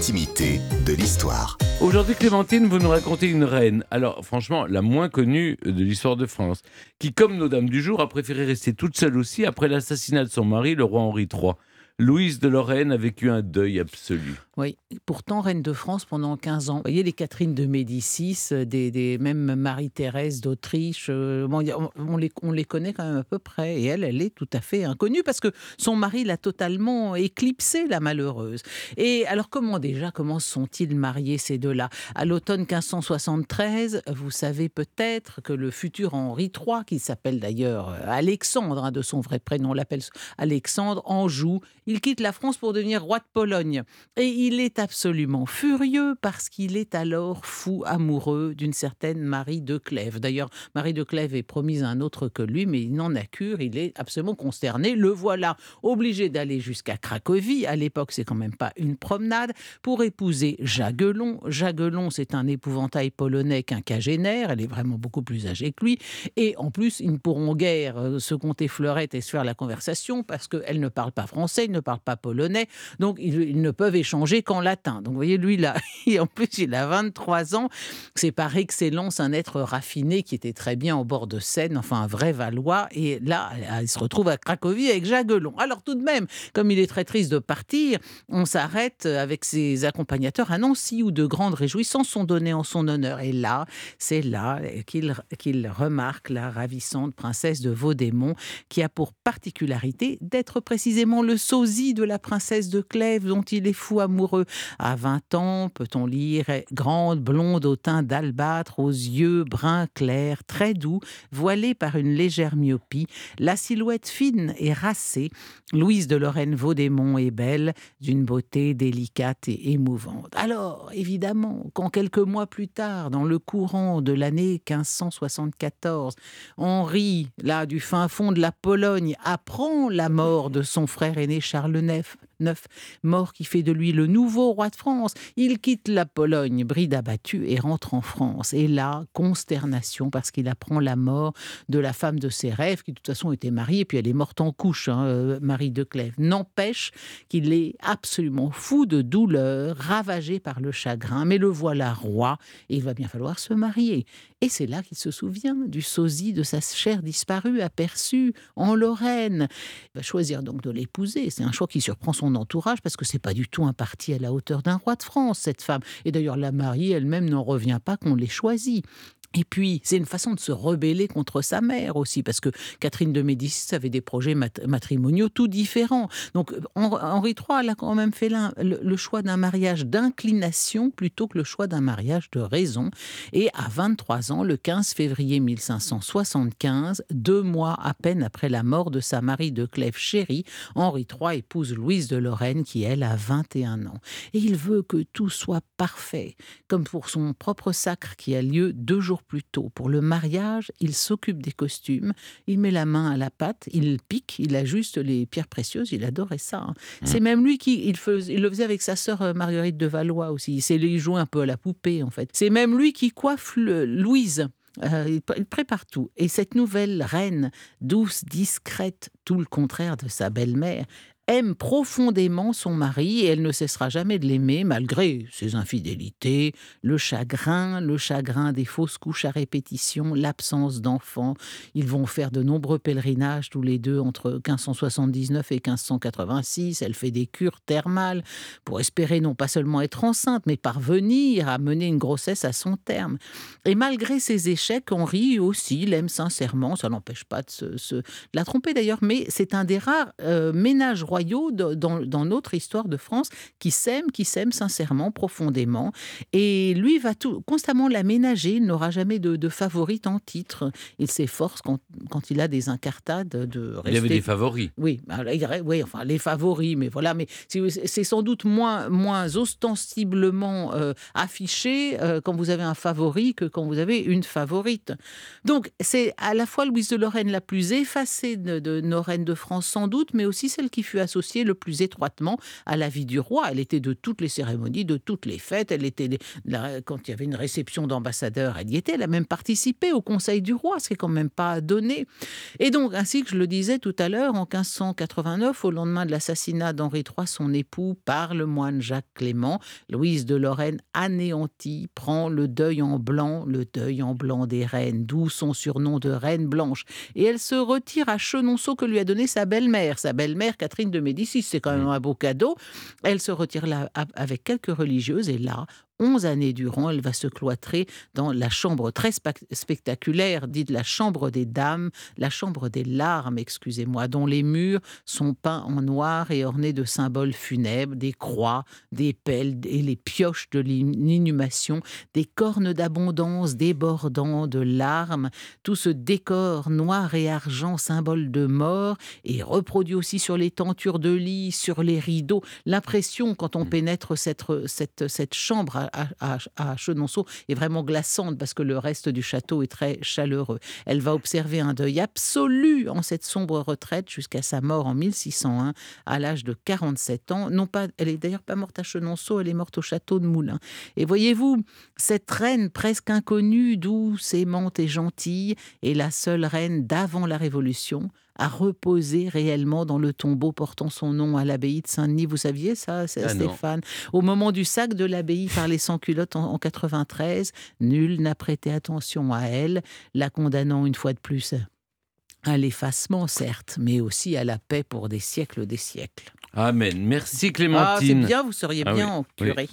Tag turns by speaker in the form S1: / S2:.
S1: l'intimité de l'histoire.
S2: Aujourd'hui, Clémentine, vous nous racontez une reine, alors franchement, la moins connue de l'histoire de France, qui, comme nos dames du jour, a préféré rester toute seule aussi après l'assassinat de son mari, le roi Henri III. Louise de Lorraine a vécu un deuil absolu.
S3: Oui, pourtant reine de France pendant 15 ans. Vous voyez les Catherine de Médicis, euh, des, des même Marie-Thérèse d'Autriche, euh, bon, on, les, on les connaît quand même à peu près. Et elle, elle est tout à fait inconnue parce que son mari l'a totalement éclipsée, la malheureuse. Et alors comment déjà, comment sont-ils mariés ces deux-là? À l'automne 1573, vous savez peut-être que le futur Henri III, qui s'appelle d'ailleurs euh, Alexandre, hein, de son vrai prénom, l'appelle Alexandre, en joue il quitte la France pour devenir roi de Pologne. Et il est absolument furieux parce qu'il est alors fou amoureux d'une certaine Marie de Clèves. D'ailleurs, Marie de Clèves est promise à un autre que lui, mais il n'en a cure. Il est absolument consterné. Le voilà obligé d'aller jusqu'à Cracovie. À l'époque, c'est quand même pas une promenade pour épouser Jaguelon. Jaguelon, c'est un épouvantail polonais quinquagénaire. Elle est vraiment beaucoup plus âgée que lui. Et en plus, ils ne pourront guère euh, se compter fleurette et se faire la conversation parce qu'elle ne parle pas français, parle pas polonais, donc ils, ne peuvent échanger qu'en latin. Donc voyez, lui, là, en plus, il a 23 ans. C'est par excellence un être raffiné qui était très bien au bord de Seine, enfin un vrai Valois. Et là, il se retrouve à Cracovie avec Jaguelon. Alors tout de même, comme il est très triste de partir, on s'arrête avec ses accompagnateurs à Nancy où de grandes réjouissances sont données en son honneur. Et là, c'est là qu'il remarque la ravissante princesse de Vaudémont qui a pour particularité d'être précisément le sosie de la princesse de Clèves dont il est fou amoureux. À 20 ans, peut-on lire, grande, blonde au teint d'albâtre, aux yeux bruns clairs, très doux, voilée par une légère myopie, la silhouette fine et racée, Louise de Lorraine Vaudémont est belle, d'une beauté délicate et émouvante. Alors, évidemment, quand quelques mois plus tard, dans le courant de l'année 1574, Henri, là, du fin fond de la Pologne, apprend la mort de son frère aîné Charles Charles Mort qui fait de lui le nouveau roi de France. Il quitte la Pologne, bride abattue, et rentre en France. Et là, consternation, parce qu'il apprend la mort de la femme de ses rêves, qui de toute façon était mariée, puis elle est morte en couche, hein, euh, Marie de Clèves. N'empêche qu'il est absolument fou de douleur, ravagé par le chagrin. Mais le voilà roi, et il va bien falloir se marier. Et c'est là qu'il se souvient du sosie de sa chère disparue, aperçue en Lorraine. Il va choisir donc de l'épouser. C'est un choix qui surprend son entourage parce que c'est pas du tout un parti à la hauteur d'un roi de France, cette femme. Et d'ailleurs, la mariée elle-même n'en revient pas qu'on l'ait choisie. Et puis, c'est une façon de se rebeller contre sa mère aussi, parce que Catherine de Médicis avait des projets matrimoniaux tout différents. Donc, Henri III a quand même fait le, choix d'un mariage d'inclination plutôt que le choix d'un mariage de raison. Et à 23 ans, le 15 février 1575, deux mois à peine après la mort de sa Marie de Clèves chérie, Henri III épouse Louise de Lorraine, qui elle a 21 ans. Et il veut que tout soit parfait, comme pour son propre sacre qui a lieu deux jours plus tôt. Pour le mariage, il s'occupe des costumes, il met la main à la pâte, il pique, il ajuste les pierres précieuses, il adorait ça. Hein. Mmh. C'est même lui qui il, il, le faisait avec sa sœur euh, Marguerite de Valois aussi. C'est lui jouer un peu à la poupée en fait. C'est même lui qui coiffe Louise. Euh, il prépare tout. Et cette nouvelle reine, douce, discrète, tout le contraire de sa belle-mère, aime profondément son mari et elle ne cessera jamais de l'aimer malgré ses infidélités, le chagrin, le chagrin des fausses couches à répétition, l'absence d'enfants. Ils vont faire de nombreux pèlerinages tous les deux entre 1579 et 1586. Elle fait des cures thermales pour espérer non pas seulement être enceinte, mais parvenir à mener une grossesse à son terme. Et malgré ses échecs, Henri aussi l'aime sincèrement. Ça n'empêche pas de, se, la tromper d'ailleurs, mais c'est un des rares euh, ménages royaux dans, notre histoire de France qui s'aime, qui s'aime sincèrement, profondément. Et lui va tout, constamment l'aménager. Il n'aura jamais de, favorite en titre. Il s'efforce quand, quand, il a des incartades de rester.
S2: Il avait des favoris.
S3: Oui, bah, oui, enfin les favoris, mais voilà, mais c'est sans doute moins, moins ostensiblement euh, affiché euh, quand vous avez un favori que quand vous avez une favorite. Donc c'est à la fois Louise de Lorraine la plus effacée de, de nos reines de France sans doute, mais aussi celle qui fut associée le plus étroitement à la vie du roi. Elle était de toutes les cérémonies, de toutes les fêtes. Elle était quand il y avait une réception d'ambassadeurs, elle y était. Elle a même participé au Conseil du roi, ce qui est quand même pas donné. Et donc, ainsi que je le disais tout à l'heure, en 1589, au lendemain de l'assassinat d'Henri III, son époux, par le moine Jacques Clément, Louise de Lorraine, anéantie, prend le deuil en blanc, le deuil en blanc des reines, d'où son surnom de reine blanche. Et elle se retire à Chenonceau que lui a donné sa belle-mère, sa belle-mère Catherine de Médicis. C'est quand même un beau cadeau. Elle se retire là avec quelques religieuses et là, Onze années durant, elle va se cloîtrer dans la chambre très spectaculaire, dite la chambre des dames, la chambre des larmes, excusez-moi, dont les murs sont peints en noir et ornés de symboles funèbres, des croix, des pelles et les pioches de l'inhumation, des cornes d'abondance débordant de larmes. Tout ce décor noir et argent, symbole de mort, est reproduit aussi sur les tentures de lit, sur les rideaux. L'impression, quand on mmh. pénètre cette, cette, cette chambre à, Chenonceau est vraiment glaçante parce que le reste du château est très chaleureux. Elle va observer un deuil absolu en cette sombre retraite jusqu'à sa mort en 1601 à l'âge de 47 ans. Non pas, elle est d'ailleurs pas morte à Chenonceau, elle est morte au château de Moulins. Et voyez-vous, cette reine presque inconnue, douce, aimante et gentille, est la seule reine d'avant la Révolution à reposer réellement dans le tombeau portant son nom à l'abbaye de Saint-Denis. Vous saviez ça, ah Stéphane? Au moment du sac de l'abbaye par les sans-culottes en, en 93, nul n'a prêté attention à elle, la condamnant une fois de plus à l'effacement, certes, mais aussi à la paix pour des siècles des siècles.
S2: Amen. Merci Clémentine.
S3: Ah, c'est bien, vous seriez ah bien en curé.